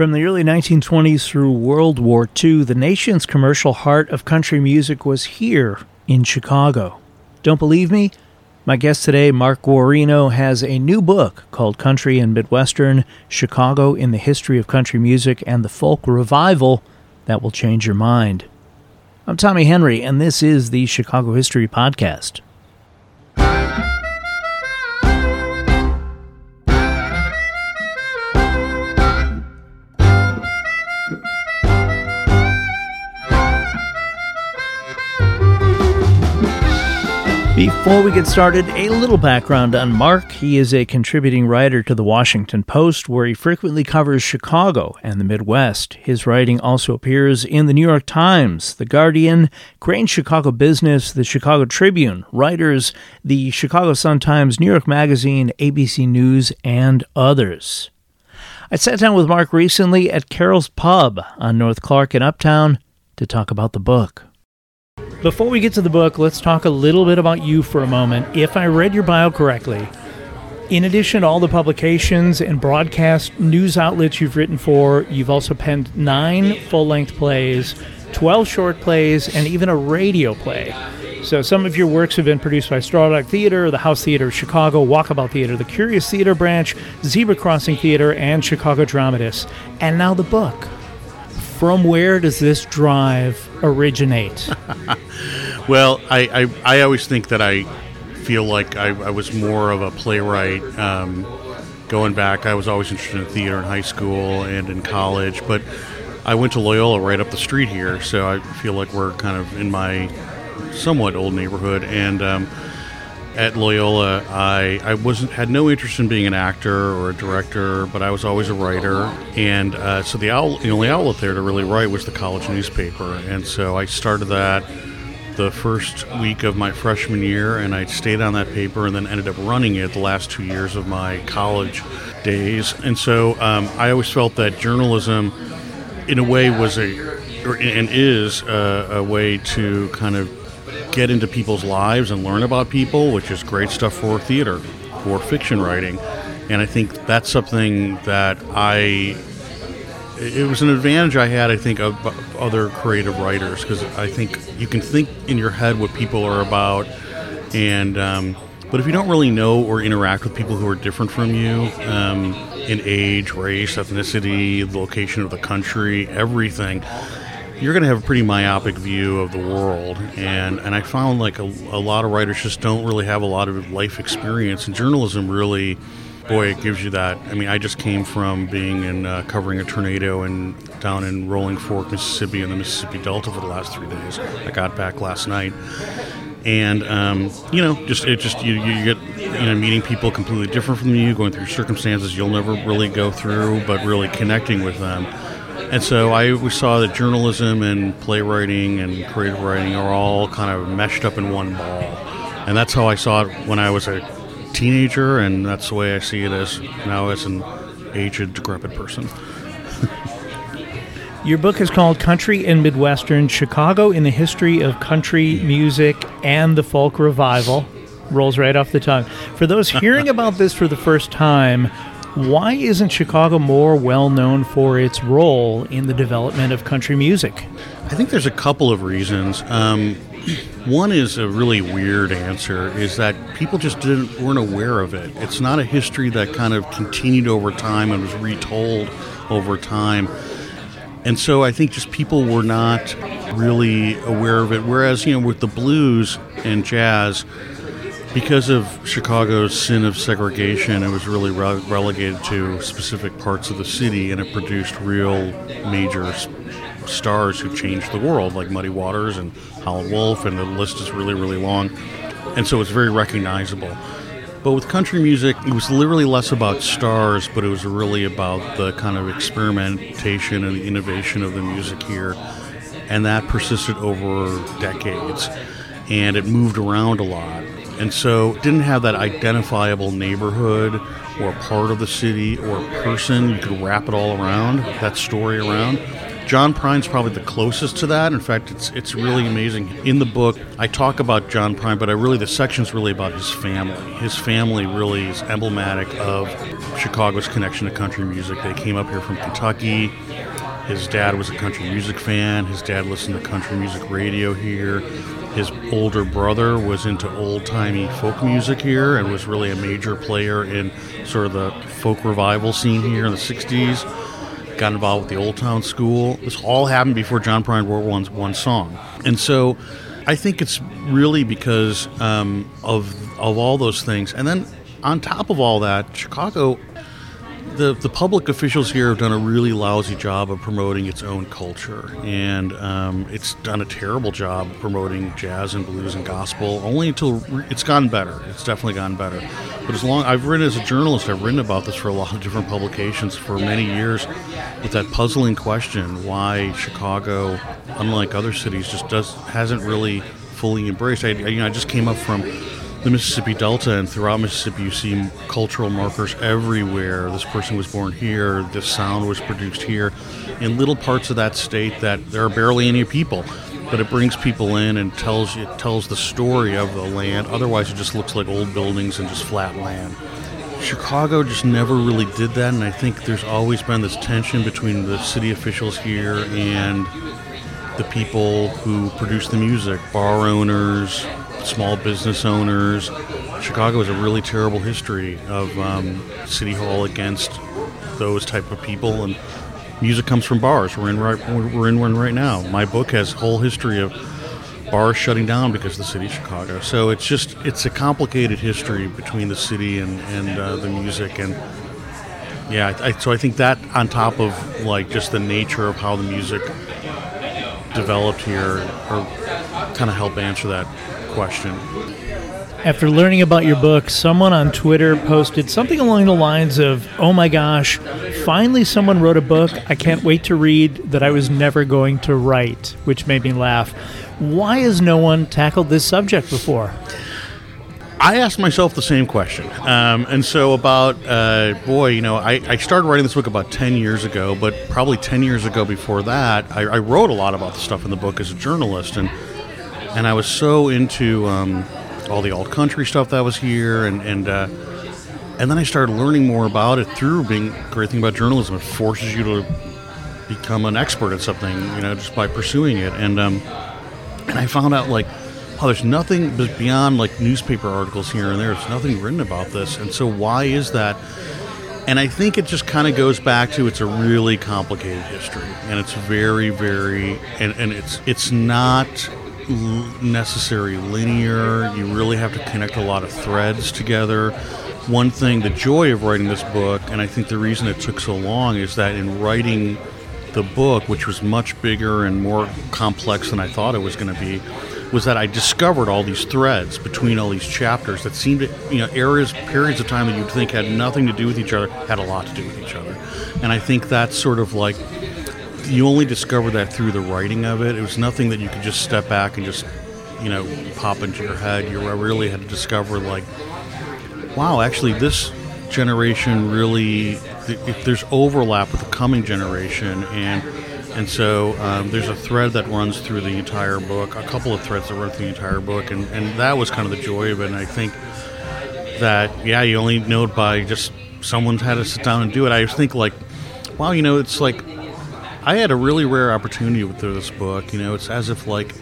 From the early 1920s through World War II, the nation's commercial heart of country music was here in Chicago. Don't believe me? My guest today, Mark Guarino, has a new book called Country and Midwestern Chicago in the History of Country Music and the Folk Revival that will change your mind. I'm Tommy Henry, and this is the Chicago History Podcast. Before we get started, a little background on Mark. He is a contributing writer to the Washington Post, where he frequently covers Chicago and the Midwest. His writing also appears in the New York Times, The Guardian, Crain Chicago Business, the Chicago Tribune, Reuters, the Chicago Sun-Times, New York Magazine, ABC News, and others. I sat down with Mark recently at Carol's Pub on North Clark in Uptown to talk about the book. Before we get to the book, let's talk a little bit about you for a moment. If I read your bio correctly, in addition to all the publications and broadcast news outlets you've written for, you've also penned nine full length plays, 12 short plays, and even a radio play. So some of your works have been produced by Straw Theater, the House Theater of Chicago, Walkabout Theater, the Curious Theater Branch, Zebra Crossing Theater, and Chicago Dramatists. And now the book. From where does this drive originate? well, I, I, I, always think that I feel like I, I was more of a playwright. Um, going back, I was always interested in theater in high school and in college, but I went to Loyola right up the street here, so I feel like we're kind of in my somewhat old neighborhood. And um, at Loyola, I, I wasn't had no interest in being an actor or a director, but I was always a writer. And uh, so the, outlet, the only outlet there to really write was the college newspaper. And so I started that the first week of my freshman year, and I stayed on that paper and then ended up running it the last two years of my college days. And so um, I always felt that journalism, in a way, was a and is a, a way to kind of get into people's lives and learn about people, which is great stuff for theater, for fiction writing. And I think that's something that I. It was an advantage I had, I think, of other creative writers because I think you can think in your head what people are about, and um, but if you don't really know or interact with people who are different from you um, in age, race, ethnicity, the location of the country, everything, you're going to have a pretty myopic view of the world. And, and I found like a, a lot of writers just don't really have a lot of life experience. And journalism really, boy, it gives you that. I mean, I just came from being in uh, covering a tornado and down in Rolling Fork, Mississippi, in the Mississippi Delta for the last three days. I got back last night. And um, you know, just it just you, you get you know meeting people completely different from you, going through circumstances you'll never really go through, but really connecting with them and so I always saw that journalism and playwriting and creative writing are all kind of meshed up in one ball. And that's how I saw it when I was a teenager, and that's the way I see it as now as an aged, decrepit person. Your book is called Country and Midwestern Chicago in the History of Country Music and the Folk Revival. Rolls right off the tongue. For those hearing about this for the first time, why isn't Chicago more well known for its role in the development of country music? I think there's a couple of reasons. Um, one is a really weird answer is that people just didn't weren't aware of it. It's not a history that kind of continued over time and was retold over time. And so I think just people were not really aware of it. Whereas, you know, with the blues and jazz, because of Chicago's sin of segregation, it was really re- relegated to specific parts of the city, and it produced real major stars who changed the world, like Muddy Waters and Howlin' Wolf, and the list is really, really long. And so it's very recognizable. But with country music, it was literally less about stars, but it was really about the kind of experimentation and the innovation of the music here. And that persisted over decades. And it moved around a lot and so didn't have that identifiable neighborhood or part of the city or person you could wrap it all around, that story around. John Prine's probably the closest to that. In fact, it's it's really amazing. In the book, I talk about John Prine, but I really the section's really about his family. His family really is emblematic of Chicago's connection to country music. They came up here from Kentucky. His dad was a country music fan. His dad listened to country music radio here. His older brother was into old timey folk music here and was really a major player in sort of the folk revival scene here in the 60s got involved with the Old Town School. This all happened before John Prine wrote one, one song. And so I think it's really because um, of, of all those things. And then on top of all that, Chicago the, the public officials here have done a really lousy job of promoting its own culture, and um, it's done a terrible job promoting jazz and blues and gospel. Only until it's gotten better. It's definitely gotten better. But as long I've written as a journalist, I've written about this for a lot of different publications for many years, with that puzzling question: why Chicago, unlike other cities, just does hasn't really fully embraced. I, you know, I just came up from the Mississippi Delta and throughout Mississippi, you see cultural markers everywhere. This person was born here, this sound was produced here. In little parts of that state that there are barely any people, but it brings people in and tells you tells the story of the land. Otherwise, it just looks like old buildings and just flat land. Chicago just never really did that, and I think there's always been this tension between the city officials here and the people who produce the music, bar owners, small business owners. Chicago has a really terrible history of um, City Hall against those type of people, and music comes from bars. We're in right, we're in one right now. My book has a whole history of bars shutting down because of the city of Chicago. So it's just it's a complicated history between the city and and uh, the music and. Yeah, I, so I think that on top of like just the nature of how the music developed here, or kind of help answer that question. After learning about your book, someone on Twitter posted something along the lines of, Oh my gosh, finally someone wrote a book I can't wait to read that I was never going to write, which made me laugh. Why has no one tackled this subject before? I asked myself the same question. Um, and so, about, uh, boy, you know, I, I, started writing this book about 10 years ago, but probably 10 years ago before that, I, I wrote a lot about the stuff in the book as a journalist. And and I was so into um, all the alt country stuff that was here, and and uh, and then I started learning more about it through being great thing about journalism. It forces you to become an expert at something, you know, just by pursuing it. And um, and I found out like, oh, there's nothing beyond like newspaper articles here and there. There's nothing written about this. And so why is that? And I think it just kind of goes back to it's a really complicated history, and it's very, very, and, and it's it's not necessary linear. You really have to connect a lot of threads together. One thing, the joy of writing this book, and I think the reason it took so long, is that in writing the book, which was much bigger and more complex than I thought it was going to be, was that I discovered all these threads between all these chapters that seemed to, you know, areas, periods of time that you'd think had nothing to do with each other had a lot to do with each other. And I think that's sort of like you only discovered that through the writing of it. It was nothing that you could just step back and just, you know, pop into your head. You really had to discover, like, wow, actually, this generation really, if there's overlap with the coming generation, and and so um, there's a thread that runs through the entire book, a couple of threads that run through the entire book, and, and that was kind of the joy of it. And I think that, yeah, you only know it by just someone's had to sit down and do it. I think, like, wow, you know, it's like I had a really rare opportunity with this book. You know, it's as if like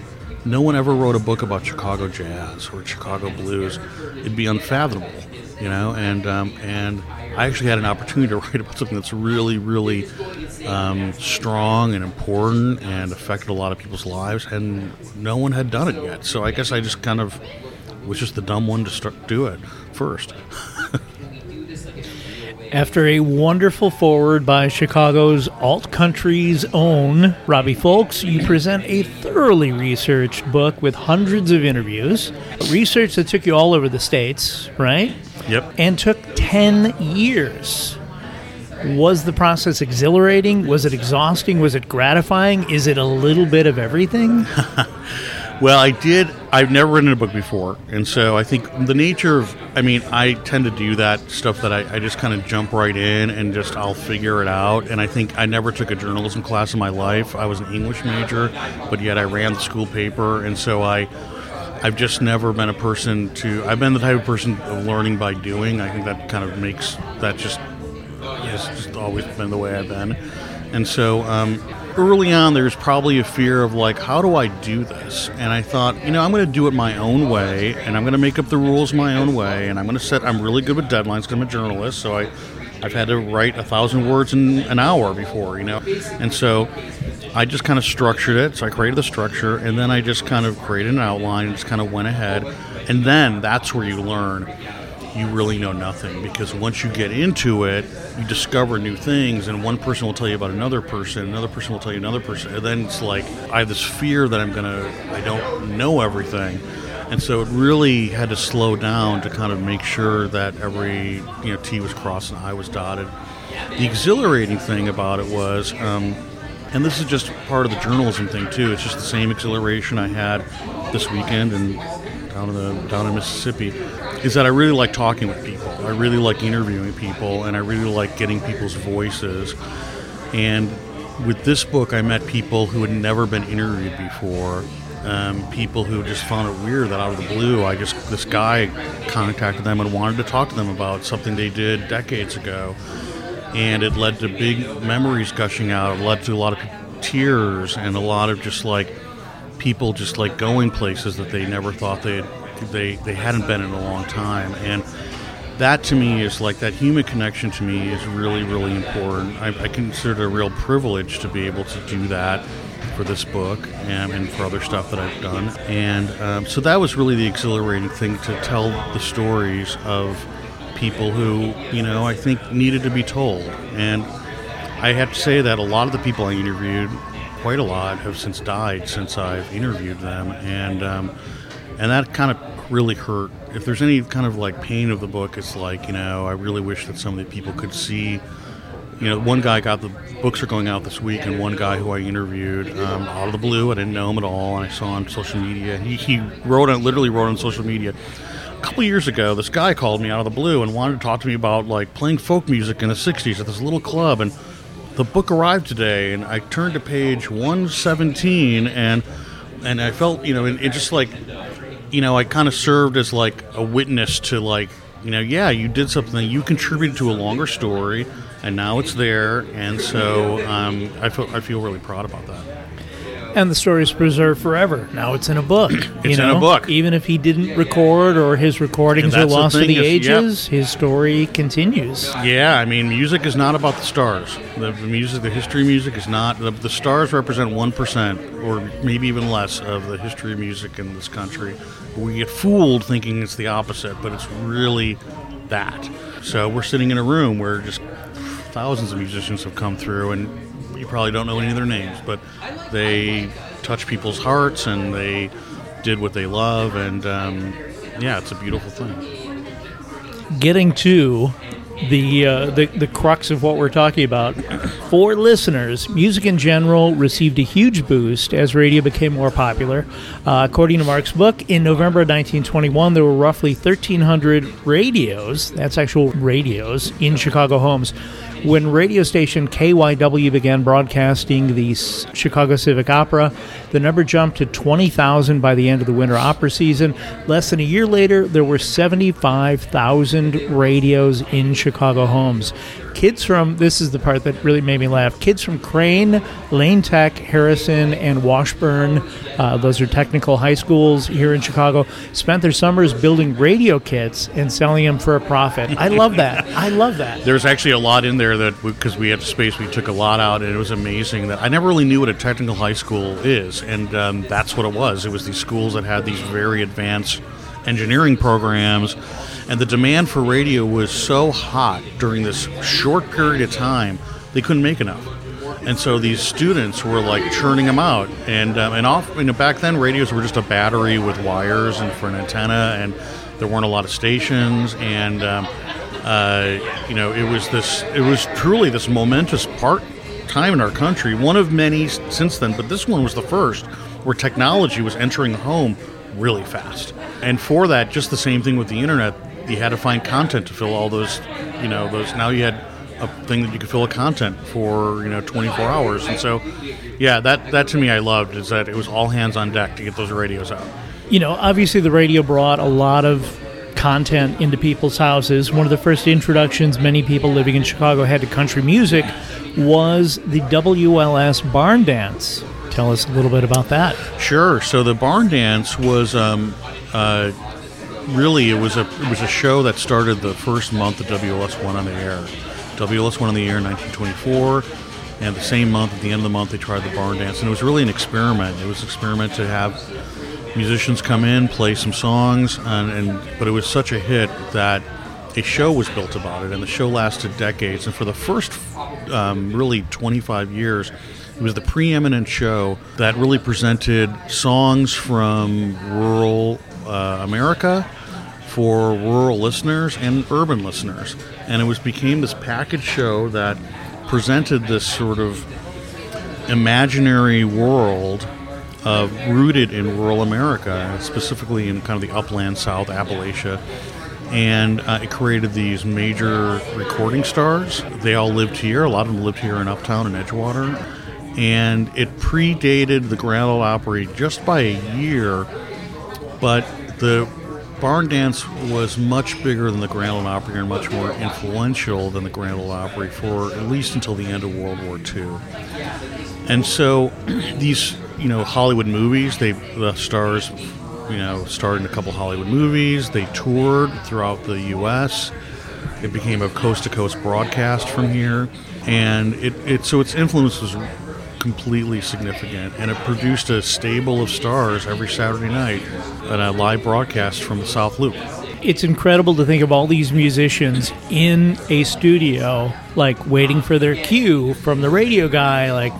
no one ever wrote a book about Chicago jazz or Chicago blues. It'd be unfathomable, you know. And um, and I actually had an opportunity to write about something that's really, really um, strong and important and affected a lot of people's lives, and no one had done it yet. So I guess I just kind of was just the dumb one to start do it first. After a wonderful foreword by Chicago's alt country's own Robbie Fulks, you present a thoroughly researched book with hundreds of interviews. Research that took you all over the states, right? Yep. And took 10 years. Was the process exhilarating? Was it exhausting? Was it gratifying? Is it a little bit of everything? Well, I did. I've never written a book before, and so I think the nature of. I mean, I tend to do that stuff that I, I just kind of jump right in and just I'll figure it out. And I think I never took a journalism class in my life. I was an English major, but yet I ran the school paper, and so I. I've just never been a person to. I've been the type of person of learning by doing. I think that kind of makes that just has just always been the way I've been. And so um, early on, there's probably a fear of like, how do I do this? And I thought, you know, I'm going to do it my own way, and I'm going to make up the rules my own way, and I'm going to set. I'm really good with deadlines because I'm a journalist, so I. I've had to write a thousand words in an hour before, you know, and so I just kind of structured it. So I created the structure, and then I just kind of created an outline, and just kind of went ahead, and then that's where you learn you really know nothing because once you get into it, you discover new things, and one person will tell you about another person, another person will tell you another person, and then it's like I have this fear that I'm gonna, I don't know everything, and so it really had to slow down to kind of make sure that every you know T was crossed and I was dotted. The exhilarating thing about it was. Um, and this is just part of the journalism thing too. It's just the same exhilaration I had this weekend and down in the down in Mississippi is that I really like talking with people. I really like interviewing people, and I really like getting people's voices. And with this book, I met people who had never been interviewed before. Um, people who just found it weird that out of the blue, I just this guy contacted them and wanted to talk to them about something they did decades ago, and it led to big memories gushing out. It led to a lot of tears and a lot of just like people just like going places that they never thought they'd they they hadn't been in a long time, and that to me is like that human connection to me is really really important. I, I consider it a real privilege to be able to do that for this book and, and for other stuff that I've done, and um, so that was really the exhilarating thing to tell the stories of people who you know I think needed to be told, and I have to say that a lot of the people I interviewed quite a lot have since died since I've interviewed them, and um, and that kind of really hurt. If there's any kind of like pain of the book, it's like you know I really wish that some of the people could see. You know, one guy got the books are going out this week, and one guy who I interviewed um, out of the blue, I didn't know him at all, and I saw on social media. He, he wrote on literally wrote on social media. A couple years ago, this guy called me out of the blue and wanted to talk to me about like playing folk music in the '60s at this little club, and the book arrived today, and I turned to page 117, and and I felt you know, it, it just like you know, I kind of served as like a witness to like, you know, yeah, you did something, you contributed to a longer story, and now it's there, and so um, I feel I feel really proud about that and the story is preserved forever. Now it's in a book. it's know? in a book. Even if he didn't record or his recordings are lost to the is, ages, his story continues. Yeah, I mean, music is not about the stars. The, the music, the history of music is not. The, the stars represent 1% or maybe even less of the history of music in this country. We get fooled thinking it's the opposite, but it's really that. So we're sitting in a room where just thousands of musicians have come through and you probably don't know any of their names, but they touch people's hearts and they did what they love, and um, yeah, it's a beautiful thing. Getting to the, uh, the the crux of what we're talking about. For listeners, music in general received a huge boost as radio became more popular. Uh, according to Mark's book, in November of 1921, there were roughly 1,300 radios. That's actual radios in Chicago homes. When radio station KYW began broadcasting the Chicago Civic Opera, the number jumped to 20,000 by the end of the winter opera season. Less than a year later, there were 75,000 radios in Chicago homes kids from this is the part that really made me laugh. Kids from Crane, Lane Tech, Harrison, and Washburn, uh, those are technical high schools here in Chicago, spent their summers building radio kits and selling them for a profit. I love that. I love that. There's actually a lot in there that because we, we had space, we took a lot out, and it was amazing. That I never really knew what a technical high school is, and um, that's what it was. It was these schools that had these very advanced engineering programs and the demand for radio was so hot during this short period of time, they couldn't make enough. And so these students were like churning them out, and um, and off. You know, back then radios were just a battery with wires and for an antenna, and there weren't a lot of stations, and um, uh, you know, it was this. It was truly this momentous part time in our country. One of many since then, but this one was the first where technology was entering the home really fast. And for that, just the same thing with the internet, you had to find content to fill all those, you know, those. Now you had a thing that you could fill a content for, you know, 24 hours. And so, yeah, that that to me I loved is that it was all hands on deck to get those radios out. You know, obviously the radio brought a lot of content into people's houses. One of the first introductions many people living in Chicago had to country music was the WLS Barn Dance. Tell us a little bit about that. Sure. So the Barn Dance was um, uh, really it was a it was a show that started the first month of WLS one on the air. WLS one on the air in 1924, and the same month at the end of the month they tried the Barn Dance, and it was really an experiment. It was an experiment to have musicians come in, play some songs, and, and but it was such a hit that a show was built about it, and the show lasted decades. And for the first um, really 25 years, it was the preeminent show that really presented songs from rural uh, America for rural listeners and urban listeners. And it was became this package show that presented this sort of imaginary world uh, rooted in rural America, specifically in kind of the upland South Appalachia. And uh, it created these major recording stars. They all lived here. A lot of them lived here in Uptown and Edgewater. And it predated the Grand Ole Opry just by a year, but the barn dance was much bigger than the Grand Ole Opry and much more influential than the Grand Ole Opry for at least until the end of World War II. And so these you know Hollywood movies. They the stars, you know, starred in a couple Hollywood movies. They toured throughout the U.S. It became a coast to coast broadcast from here, and it, it so its influence was completely significant, and it produced a stable of stars every Saturday night at a live broadcast from the South Loop. It's incredible to think of all these musicians in a studio, like waiting for their cue from the radio guy, like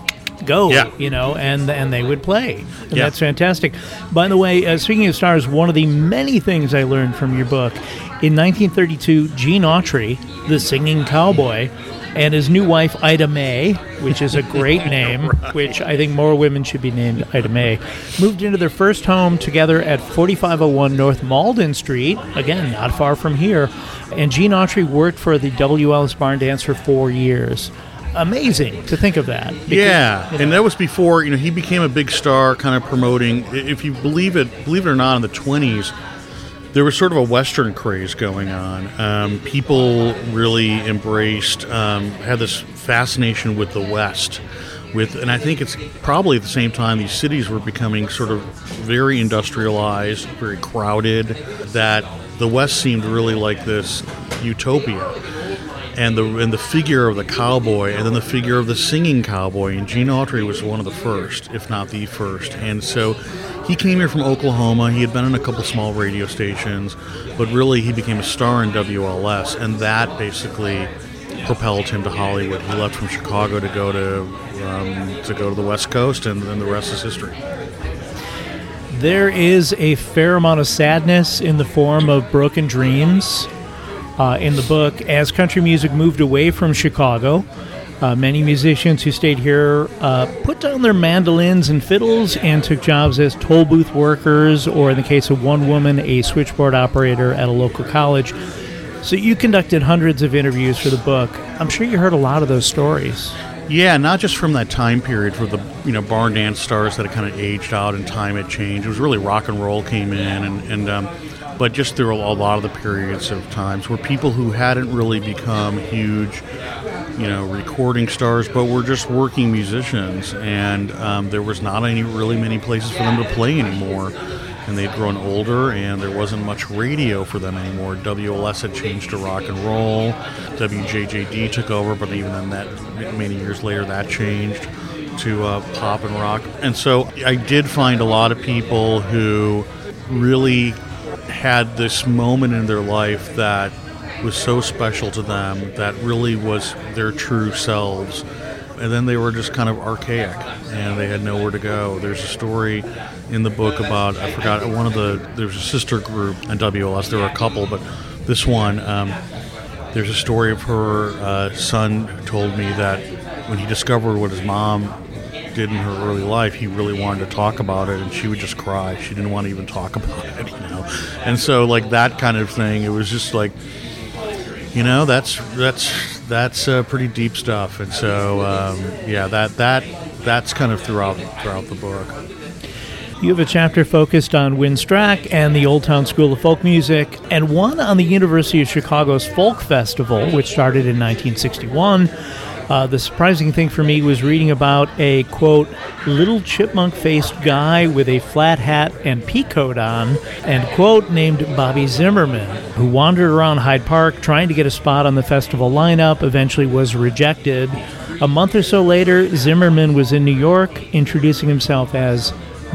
go, yeah. you know, and and they would play. And yeah. that's fantastic. By the way, uh, speaking of stars, one of the many things I learned from your book, in 1932, Gene Autry, the singing cowboy, and his new wife Ida May, which is a great name, right. which I think more women should be named Ida May, moved into their first home together at 4501 North Malden Street, again, not far from here. And Gene Autry worked for the WLS Barn Dance for four years amazing to think of that. Because, yeah, you know, and that was before you know he became a big star, kind of promoting. If you believe it, believe it or not, in the twenties, there was sort of a Western craze going on. Um, people really embraced, um, had this fascination with the West. With, and I think it's probably at the same time these cities were becoming sort of very industrialized, very crowded. That the West seemed really like this utopia and the and the figure of the cowboy, and then the figure of the singing cowboy. And Gene Autry was one of the first, if not the first. And so he came here from Oklahoma. He had been in a couple small radio stations, but really he became a star in WLS, and that basically propelled him to Hollywood. He left from Chicago to go to um, to go to the West Coast, and then the rest is history. There is a fair amount of sadness in the form of broken dreams uh, in the book as country music moved away from Chicago. Uh, many musicians who stayed here uh, put down their mandolins and fiddles and took jobs as toll booth workers, or in the case of one woman, a switchboard operator at a local college. So you conducted hundreds of interviews for the book. I'm sure you heard a lot of those stories. Yeah, not just from that time period for the you know barn dance stars that had kind of aged out and time had changed. It was really rock and roll came in, and, and um, but just through a lot of the periods of times where people who hadn't really become huge, you know, recording stars, but were just working musicians, and um, there was not any really many places for them to play anymore. And they'd grown older, and there wasn't much radio for them anymore. WLS had changed to rock and roll. WJJD took over, but even then, that many years later, that changed to uh, pop and rock. And so I did find a lot of people who really had this moment in their life that was so special to them that really was their true selves. And then they were just kind of archaic and they had nowhere to go. There's a story in the book about, I forgot, one of the, there's a sister group in WLS, there were a couple, but this one, um, there's a story of her uh, son told me that when he discovered what his mom did in her early life, he really wanted to talk about it, and she would just cry. She didn't want to even talk about it, you know. And so, like that kind of thing, it was just like, you know, that's that's that's uh, pretty deep stuff. And so, um, yeah, that that that's kind of throughout throughout the book. You have a chapter focused on Win Stracke and the Old Town School of Folk Music, and one on the University of Chicago's Folk Festival, which started in 1961. Uh, the surprising thing for me was reading about a quote little chipmunk faced guy with a flat hat and pea coat on, and quote named Bobby Zimmerman, who wandered around Hyde Park trying to get a spot on the festival lineup, eventually was rejected. A month or so later, Zimmerman was in New York introducing himself as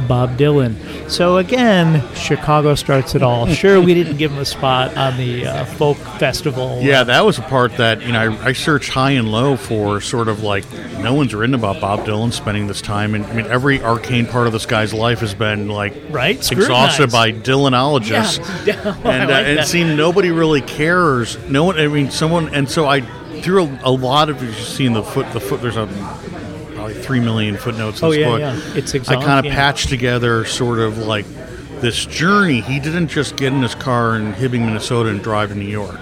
Bob Dylan. So again, Chicago starts it all. Sure, we didn't give him a spot on the uh, folk festival. Yeah, that was a part that you know I, I, searched high and low for sort of like no one's written about Bob Dylan spending this time, and I mean every arcane part of this guy's life has been like right exhausted by Dylanologists, yeah. and uh, like and see nobody really cares. No one, I mean, someone, and so I threw a, a lot of you've seen the foot the foot. There's a three million footnotes in oh, this yeah, book. Yeah. It's I kind of patched together sort of like this journey. He didn't just get in his car in Hibbing, Minnesota, and drive to New York.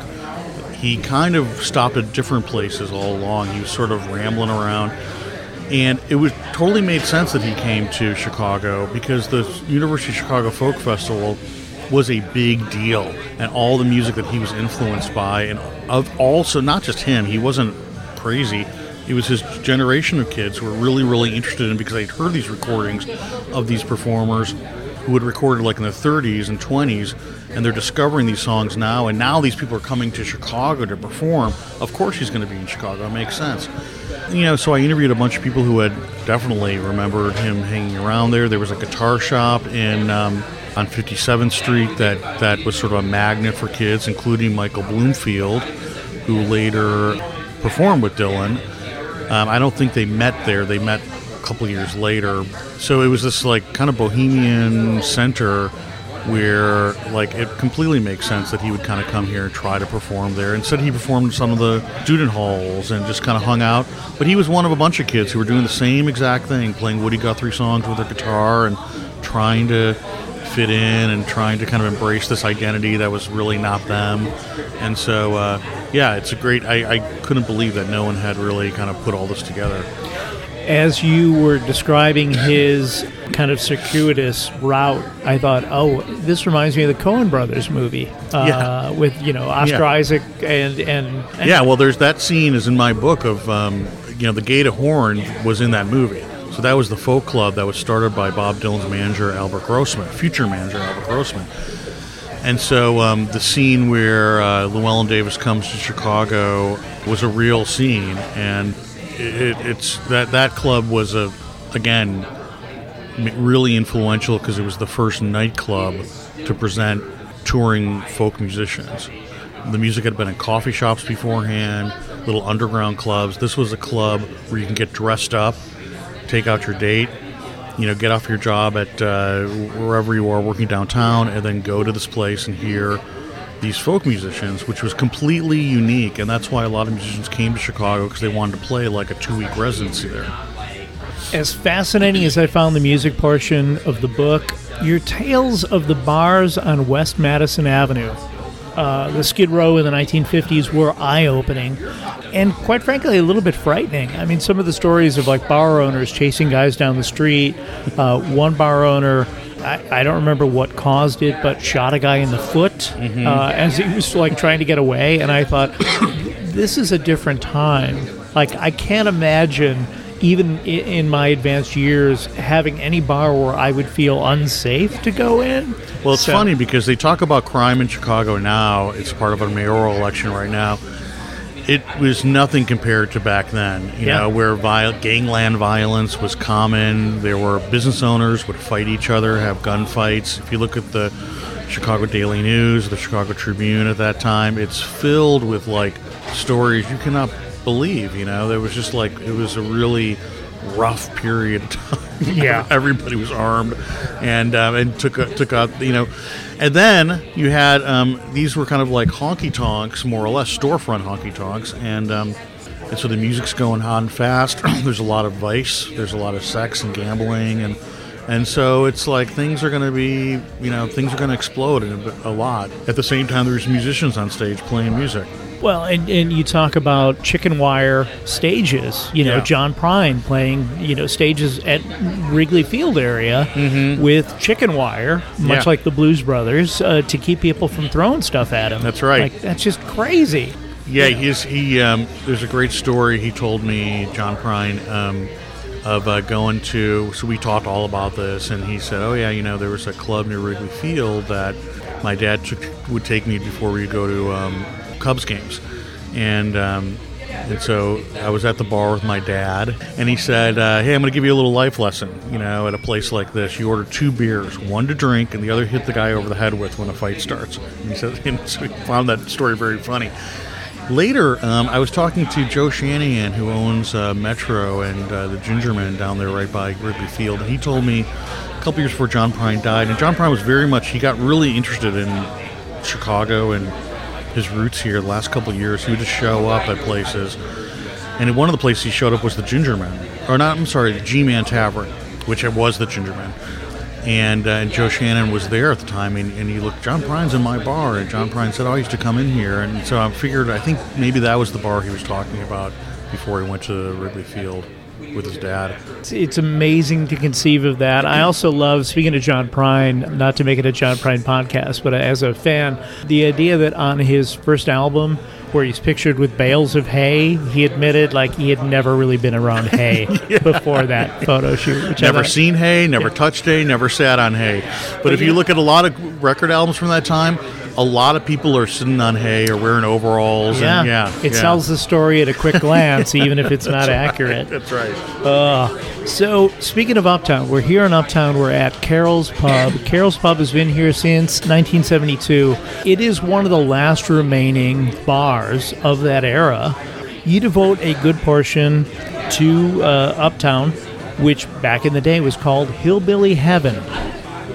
He kind of stopped at different places all along. He was sort of rambling around. And it was totally made sense that he came to Chicago because the University of Chicago Folk Festival was a big deal, and all the music that he was influenced by, and of also not just him, he wasn't crazy it was his generation of kids who were really, really interested in because they'd heard these recordings of these performers who had recorded like in the 30s and 20s, and they're discovering these songs now. And now these people are coming to Chicago to perform. Of course, he's going to be in Chicago. It makes sense. You know, so I interviewed a bunch of people who had definitely remembered him hanging around there. There was a guitar shop in um, on 57th Street that that was sort of a magnet for kids, including Michael Bloomfield, who later performed with Dylan. Um, I don't think they met there. They met a couple years later. So it was this like kind of bohemian center where like it completely makes sense that he would kind of come here and try to perform there. Instead, he performed in some of the student halls and just kind of hung out. But he was one of a bunch of kids who were doing the same exact thing, playing Woody Guthrie songs with their guitar and trying to fit in and trying to kind of embrace this identity that was really not them. And so, uh, yeah, it's a great. I, I couldn't believe that no one had really kind of put all this together. As you were describing his kind of circuitous route, I thought, oh, this reminds me of the Coen Brothers movie uh, Yeah. with you know Oscar Yeah. Isaac and, and and Yeah, well, there's that scene is in my book of um, you know the Gate of Horn was in that movie. So that was the folk club that was started by Bob Dylan's manager Albert Grossman, future manager Albert Grossman. And so um, the scene where uh, Llewyn Davis comes to Chicago was a real scene, and it, it's that that club was a again really influential because it was the first nightclub to present touring folk musicians. The music had been in coffee shops beforehand, little underground clubs. This was a club where you can get dressed up, take out your date, you know, get off your job at uh, wherever you are working downtown, and then go to this place and hear these folk musicians, which was completely unique. And that's why a lot of musicians came to Chicago because they wanted to play like a two week residency there. as fascinating as I found the music portion of the book, your tales of the bars on West Madison Avenue, uh, the Skid Row in the 1950s, were eye opening and, quite frankly, a little bit frightening. I mean, some of the stories of like bar owners chasing guys down the street. Uh, one bar owner. I, I don't remember what caused it, but shot a guy in the foot uh, as he was like trying to get away. And I thought, this is a different time. Like I can't imagine even in my advanced years having any bar where I would feel unsafe to go in. Well, it's So- funny because they talk about crime in Chicago now. It's part of a mayoral election right now. It was nothing compared to back then, you Yeah. know, where viol- gangland violence was common. There were business owners would fight each other, have gunfights. If you look at the Chicago Daily News, the Chicago Tribune at that time, it's filled with like stories you cannot believe. You know, there was just like it was a really rough period of time. Yeah. everybody was armed and um, and took took out you know, and then you had um, these were kind of like honky tonks more or less storefront honky tonks and. Um, and so the music's going on fast. there's a lot of vice, there's a lot of sex and gambling, and and so it's like things are going to be, you know, things are going to explode a, a lot. At the same time, there's musicians on stage playing music. Well, and, and you talk about chicken wire stages, you know, Yeah. John Prine playing, you know, stages at Wrigley Field area with chicken wire, much Mm-hmm. Yeah. like the Blues Brothers, uh, to keep people from throwing stuff at him. That's right. Like, that's just crazy. Yeah, he's he. Um, there's a great story he told me, John Prine, um, of uh, going to. So we talked all about this, and he said, "Oh yeah, you know, there was a club near Wrigley Field that my dad took, would take me before we go to um, Cubs games, and." Um, and so I was at the bar with my dad, and he said, uh, "Hey, I'm going to give you a little life lesson. You know, at a place like this, you order two beers, one to drink, and the other hit the guy over the head with when a fight starts." And he said, and so he found that story very funny. Later, um, I was talking to Joe Shanahan, who owns uh, Metro and uh, the Gingerman down there right by Wrigley Field, and he told me a couple years before John Prine died, and John Prine was very much, he got really interested in Chicago and his roots here the last couple years. He would just show up at places, and one of the places he showed up was the Gingerman, or not, I'm sorry, the G-Man Tavern, which it was the Gingerman. And, uh, and Joe Shanahan was there at the time, and, and he looked, John Prine's in my bar. And John Prine said, Oh, I used to come in here. And so I figured, I think maybe that was the bar he was talking about before he went to Wrigley Field with his dad. It's, it's amazing to conceive of that. I also love, speaking of John Prine, not to make it a John Prine podcast, but as a fan, the idea that on his first album, where he's pictured with bales of hay, he admitted like he had never really been around hay before that photo shoot. Never seen hay, never touched hay, never sat on hay. But if you look at a lot of record albums from that time, a lot of people are sitting on hay or wearing overalls. Yeah, and yeah it yeah. tells the story at a quick glance, even if it's not accurate. That's right. So, speaking of Uptown, we're here in Uptown. We're at Carol's Pub. Carol's Pub has been here since 1972. It is one of the last remaining bars of that era. You devote a good portion to uh, Uptown, which back in the day was called Hillbilly Heaven.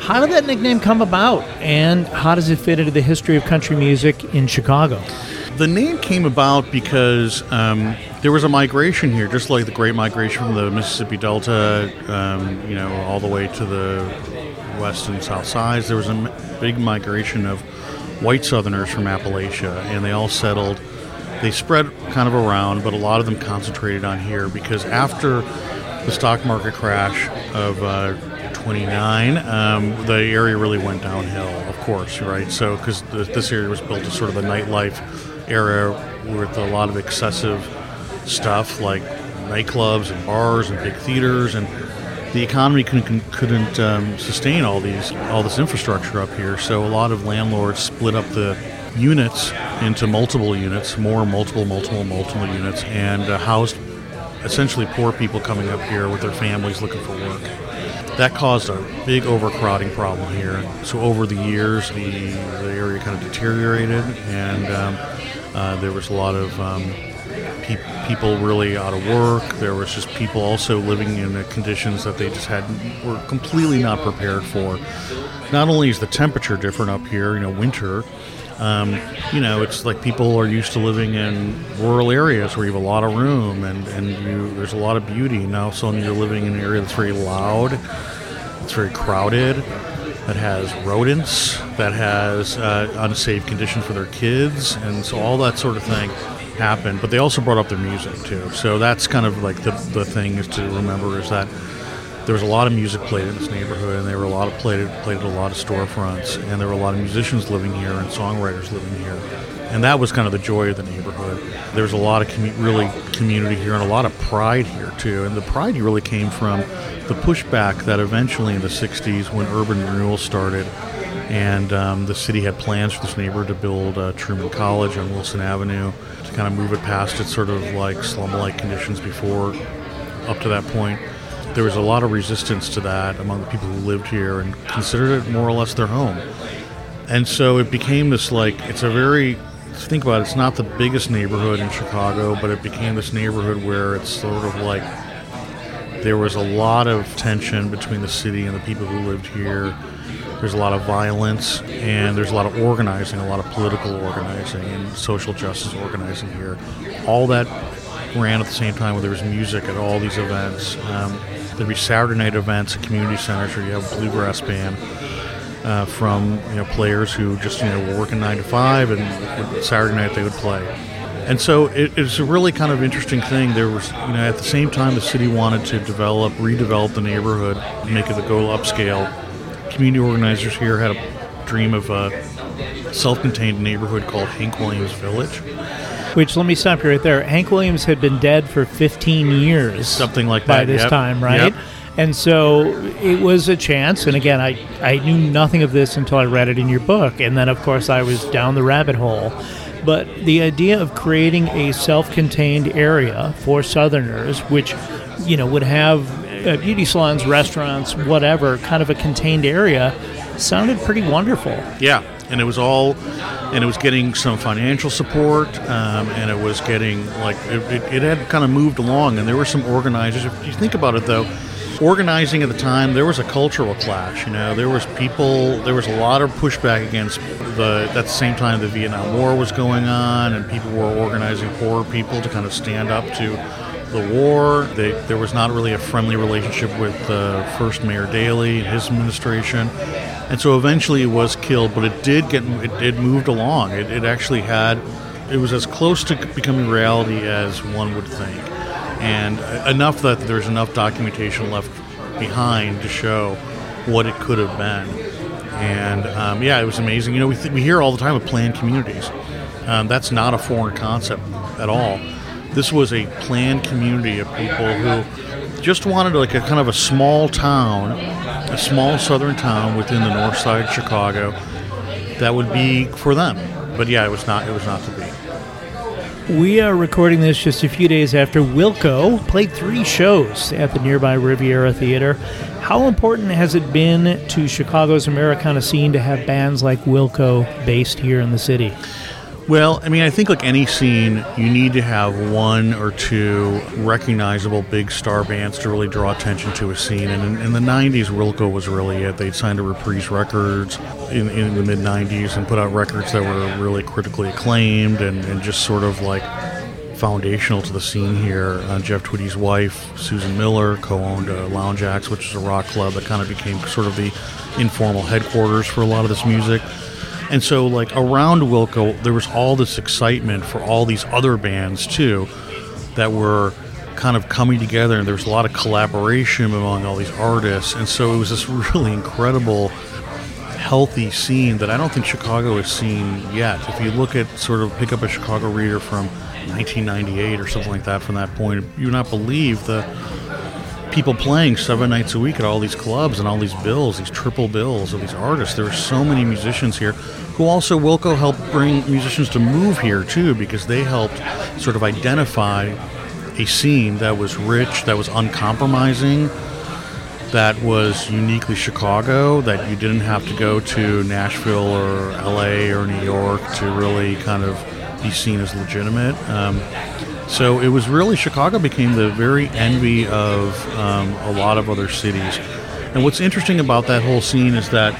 How did that nickname come about, and how does it fit into the history of country music in Chicago? The name came about because um, there was a migration here, just like the Great Migration from the Mississippi Delta, um, you know, all the way to the west and south sides. There was a big migration of white Southerners from Appalachia, and they all settled. They spread kind of around, but a lot of them concentrated on here because after the stock market crash of uh, 29, um, the area really went downhill, of course, right? So, because this area was built as sort of a nightlife area with a lot of excessive stuff like nightclubs and bars and big theaters, and the economy couldn't, couldn't um, sustain all these all this infrastructure up here. So, a lot of landlords split up the units into multiple units, more multiple, multiple, multiple units, and uh, housed essentially poor people coming up here with their families looking for work. That caused a big overcrowding problem here. So over the years, the, the area kind of deteriorated, and um, uh, there was a lot of um, pe- people really out of work. There was just people also living in the conditions that they just had were completely not prepared for. Not only is the temperature different up here, you know, winter. Um, you know, it's like people are used to living in rural areas where you have a lot of room and, and you, there's a lot of beauty. Now, suddenly you're living in an area that's very loud, it's very crowded, that has rodents, that has uh, unsafe conditions for their kids, and so all that sort of thing happened. But they also brought up their music too. So that's kind of like the, the thing is to remember is that there was a lot of music played in this neighborhood, and there were a lot of played played at a lot of storefronts, and there were a lot of musicians living here and songwriters living here, and that was kind of the joy of the neighborhood. There was a lot of commu- really community here, and a lot of pride here too, and the pride really came from the pushback that eventually in the '60s, when urban renewal started, and um, the city had plans for this neighborhood to build uh, Truman College on Wilson Avenue to kind of move it past its sort of like slum-like conditions before up to that point there was a lot of resistance to that among the people who lived here and considered it more or less their home. And so it became this like it's a very think about it, it's not the biggest neighborhood in Chicago, but it became this neighborhood where it's sort of like there was a lot of tension between the city and the people who lived here. There's a lot of violence and there's a lot of organizing, a lot of political organizing and social justice organizing here. All that ran at the same time where there was music at all these events. Um, there'd be Saturday night events at community centers where you have a bluegrass band uh, from you know players who just you know were working nine to five, and Saturday night they would play. And so it, it's a really kind of interesting thing. There was, you know, at the same time the city wanted to develop, redevelop the neighborhood, make it a go upscale. Community organizers here had a dream of a self-contained neighborhood called Hank Williams Village. Which let me stop you right there. Hank Williams had been dead for 15 years, something like that, by this yep. time, right? Yep. And so it was a chance. And again, I, I knew nothing of this until I read it in your book. And then, of course, I was down the rabbit hole. But the idea of creating a self contained area for Southerners, which, you know, would have uh, beauty salons, restaurants, whatever, kind of a contained area, sounded pretty wonderful. Yeah, and it was all, and it was getting some financial support, um, and it was getting like it, it, it had kind of moved along, and there were some organizers. If you think about it, though, organizing at the time, there was a cultural clash. You know, there was people, there was a lot of pushback against the. At the same time, the Vietnam War was going on, and people were organizing poor people to kind of stand up to the war. They, there was not really a friendly relationship with uh, First Mayor Daley and his administration, and so eventually it was killed. But it did get, it, it moved along. It, it actually had, it was as close to becoming reality as one would think and enough that there's enough documentation left behind to show what it could have been. And um, yeah, it was amazing. You know, we, th- we hear all the time of planned communities. Um, that's not a foreign concept at all. This was a planned community of people who just wanted like a kind of a small town, a small southern town within the north side of Chicago that would be for them. But yeah, it was not. It was not to be. We are recording this just a few days after Wilco played three shows at the nearby Riviera Theater. How important has it been to Chicago's Americana scene to have bands like Wilco based here in the city? Well, I mean, I think like any scene, you need to have one or two recognizable big star bands to really draw attention to a scene. And in, in the 90s, Wilco was really it. They'd signed to Reprise Records in, in the mid 90s and put out records that were really critically acclaimed and, and just sort of like foundational to the scene here. Uh, Jeff Tweedy's wife, Susan Miller, co owned uh, Lounge Ax, which is a rock club that kind of became sort of the informal headquarters for a lot of this music. And so, like around Wilco, there was all this excitement for all these other bands too, that were kind of coming together, and there was a lot of collaboration among all these artists. And so, it was this really incredible, healthy scene that I don't think Chicago has seen yet. If you look at sort of pick up a Chicago reader from 1998 or something like that, from that point, you would not believe the people playing seven nights a week at all these clubs and all these bills, these triple bills of these artists. There are so many musicians here who also Wilco helped bring musicians to move here too because they helped sort of identify a scene that was rich, that was uncompromising, that was uniquely Chicago, that you didn't have to go to Nashville or LA or New York to really kind of be seen as legitimate. Um, so it was really Chicago became the very envy of um, a lot of other cities. And what's interesting about that whole scene is that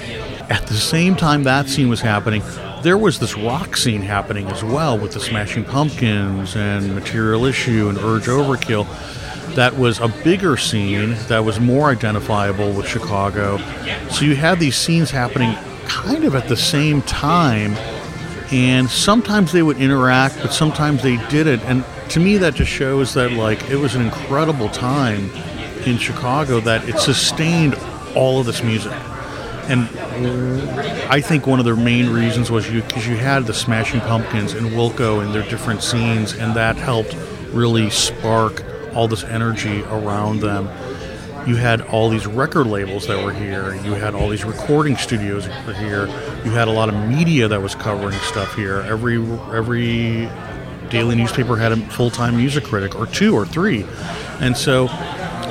at the same time that scene was happening, there was this rock scene happening as well with the Smashing Pumpkins and Material Issue and Urge Overkill. That was a bigger scene that was more identifiable with Chicago. So you had these scenes happening kind of at the same time and sometimes they would interact but sometimes they didn't and to me that just shows that like it was an incredible time in chicago that it sustained all of this music and i think one of the main reasons was you because you had the smashing pumpkins and wilco and their different scenes and that helped really spark all this energy around them you had all these record labels that were here. You had all these recording studios here. You had a lot of media that was covering stuff here. Every every daily newspaper had a full-time music critic or two or three, and so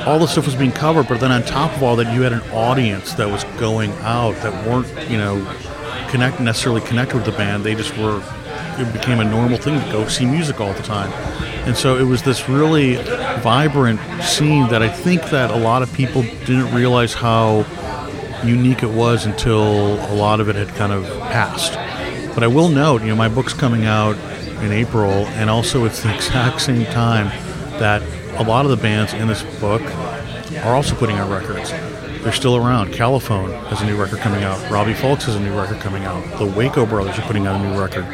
all the stuff was being covered. But then on top of all that, you had an audience that was going out that weren't you know connect necessarily connected with the band. They just were. It became a normal thing to go see music all the time. And so it was this really vibrant scene that I think that a lot of people didn't realize how unique it was until a lot of it had kind of passed. But I will note, you know, my book's coming out in April, and also it's the exact same time that a lot of the bands in this book are also putting out records. They're still around. Califone has a new record coming out. Robbie Fulks has a new record coming out. The Waco Brothers are putting out a new record.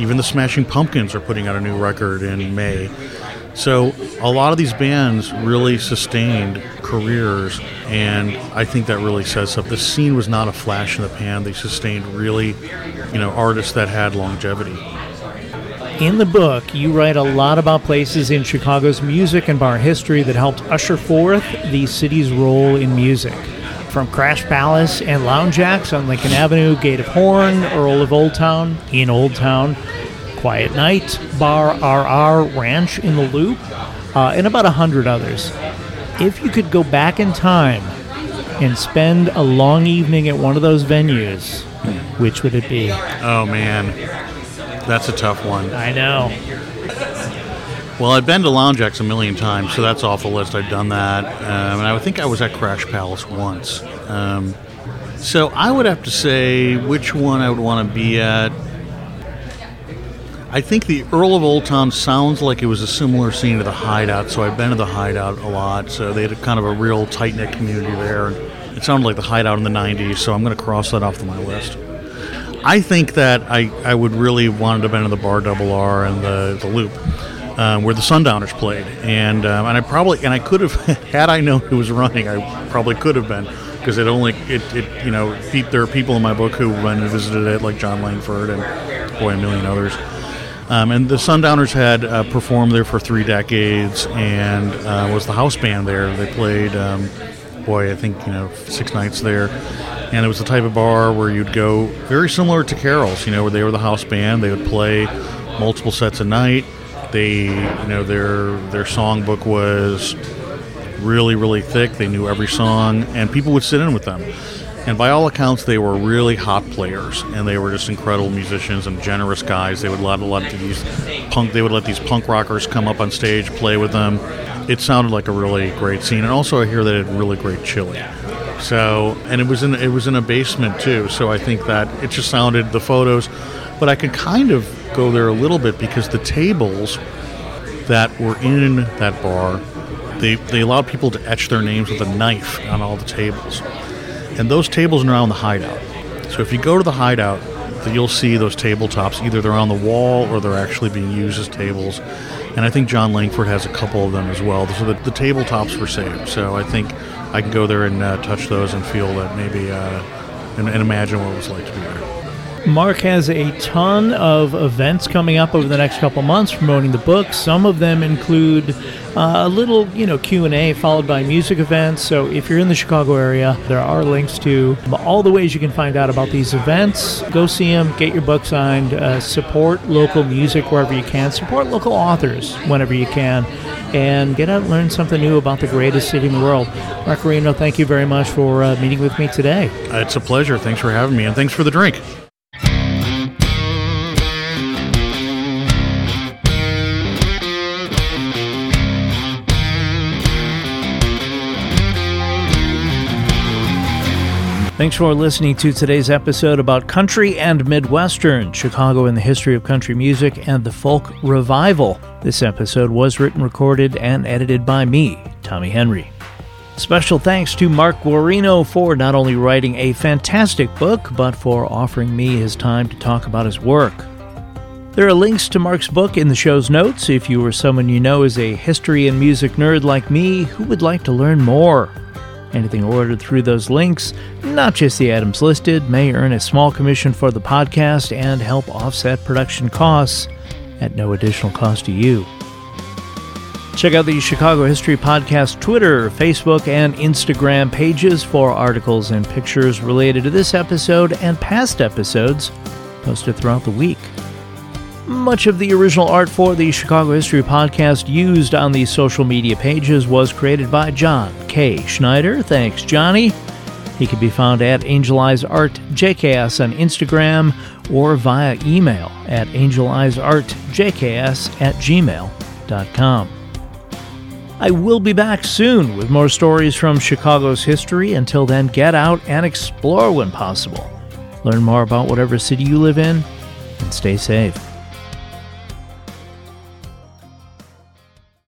Even the Smashing Pumpkins are putting out a new record in May. So a lot of these bands really sustained careers, and I think that really says up. The scene was not a flash in the pan. They sustained really, you know, artists that had longevity. In the book, you write a lot about places in Chicago's music and bar history that helped usher forth the city's role in music. From Crash Palace and Lounge Ax on Lincoln Avenue, Gate of Horn, Earl of Old Town, in Old Town, Quiet Knight, Bar RR, Ranch in the Loop, uh, and about a hundred others. If you could go back in time and spend a long evening at one of those venues, which would it be? Oh man, that's a tough one. I know. Well, I've been to Lounge Ax a million times, so that's off the list. I've done that, um, and I think I was at Crash Palace once. Um, so I would have to say which one I would want to be at. I think the Earl of Old Town sounds like it was a similar scene to the Hideout, so I've been to the Hideout a lot. So they had a kind of a real tight knit community there. It sounded like the Hideout in the 90s, so I'm going to cross that off of my list. I think that I, I would really wanted to have been in the Bar Double R and the, the Loop. Um, where the Sundowners played, and um, and I probably and I could have had I known who was running, I probably could have been because it only it, it you know there are people in my book who went and visited it like Jon Langford and boy a million others. Um, and the Sundowners had uh, performed there for three decades and uh, was the house band there. They played, um, boy, I think, you know, six nights there. And it was the type of bar where you'd go very similar to Carol's, you know, where they were the house band. They would play multiple sets a night. They, you know, their their songbook was really, really thick. They knew every song, and people would sit in with them. And by all accounts, they were really hot players, and they were just incredible musicians and generous guys. They would let a lot of these punk. They would let these punk rockers come up on stage, play with them. It sounded like a really great scene, and also I hear that it had really great chili. So, and it was in it was in a basement too. So I think that it just sounded the photos, but I could kind of go there a little bit because the tables that were in that bar, they they allowed people to etch their names with a knife on all the tables. And those tables are around the hideout. So if you go to the hideout, you'll see those tabletops. Either they're on the wall or they're actually being used as tables. And I think Jon Langford has a couple of them as well. So the, the tabletops were saved. So I think I can go there and uh, touch those and feel that maybe, uh, and, and imagine what it was like to be there. Mark has a ton of events coming up over the next couple months promoting the book. Some of them include uh, a little, you know, Q&A followed by music events. So if you're in the Chicago area, there are links to all the ways you can find out about these events. Go see them, get your book signed, uh, support local music wherever you can, support local authors whenever you can, and get out and learn something new about the greatest city in the world. Mark Guarino, thank you very much for uh, meeting with me today. It's a pleasure. Thanks for having me, and thanks for the drink. Thanks for listening to today's episode about country and Midwestern, Chicago and the history of country music and the folk revival. This episode was written, recorded, and edited by me, Tommy Henry. Special thanks to Mark Guarino for not only writing a fantastic book, but for offering me his time to talk about his work. There are links to Mark's book in the show's notes if you or someone you know is a history and music nerd like me who would like to learn more. Anything ordered through those links, not just the items listed, may earn a small commission for the podcast and help offset production costs at no additional cost to you. Check out the Chicago History Podcast Twitter, Facebook, and Instagram pages for articles and pictures related to this episode and past episodes posted throughout the week. Much of the original art for the Chicago History Podcast used on the social media pages was created by John K. Schneider. Thanks, Johnny. He can be found at Angel Eyes Art JKS on Instagram or via email at angeleyesartjks at gmail.com. I will be back soon with more stories from Chicago's history. Until then, get out and explore when possible. Learn more about whatever city you live in and stay safe.